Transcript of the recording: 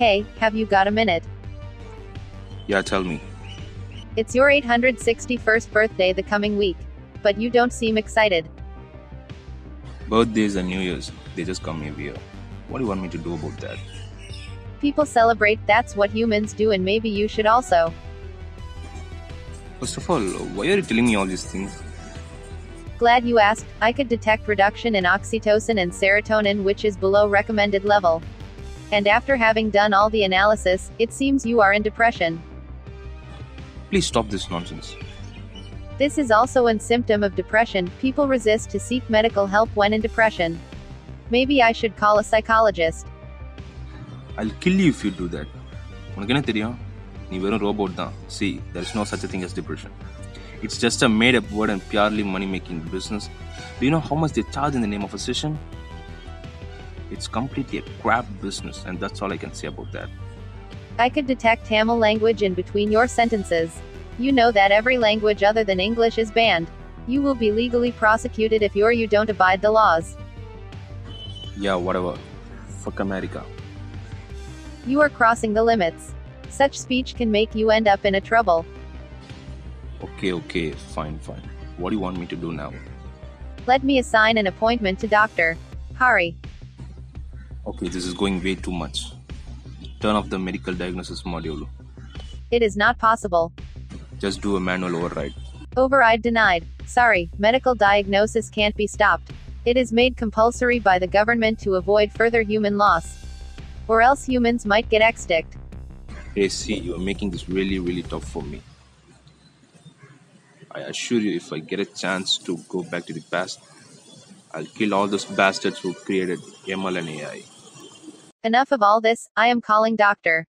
Hey, have you got a minute? Yeah, tell me. It's your 861st birthday the coming week. But you don't seem excited. Birthdays and New Year's, they just come every year. What do you want me to do about that? People celebrate, that's what humans do, and maybe you should also. First of all, why are you telling me all these things? Glad you asked. I could detect reduction in oxytocin and serotonin, which is below recommended level. And after having done all the analysis, it seems you are in depression. Please stop this nonsense. This is also a symptom of depression. People resist to seek medical help when in depression. Maybe I should call a psychologist. I'll kill you if you do that. உனக்கு என்ன தெரியும் நீ வெறும் robot தான் C there is no such a thing as depression it's just a made up word and purely money making business do you know how much they charge in the name of a session it's completely a crap business and that's all i can say about that I could detect Tamil language in between your sentences. You know that every language other than English is banned. You will be legally prosecuted if you're you don't abide the laws. yeah whatever fuck america You are crossing the limits. Such speech can make you end up in a trouble. okay okay fine fine what do you want me to do now Let me assign an appointment to Dr. Hari. Okay this is going way too much turn off the medical diagnosis module It is not possible. just do a manual override Override denied. Sorry, medical diagnosis can't be stopped. It is made compulsory by the government to avoid further human loss. Or else humans might get extinct. Hey, see, you're making this really, really tough for me. I assure you, if I get a chance to go back to the past, I'll kill all those bastards who created ML and AI. Enough of all this, I am calling Dr.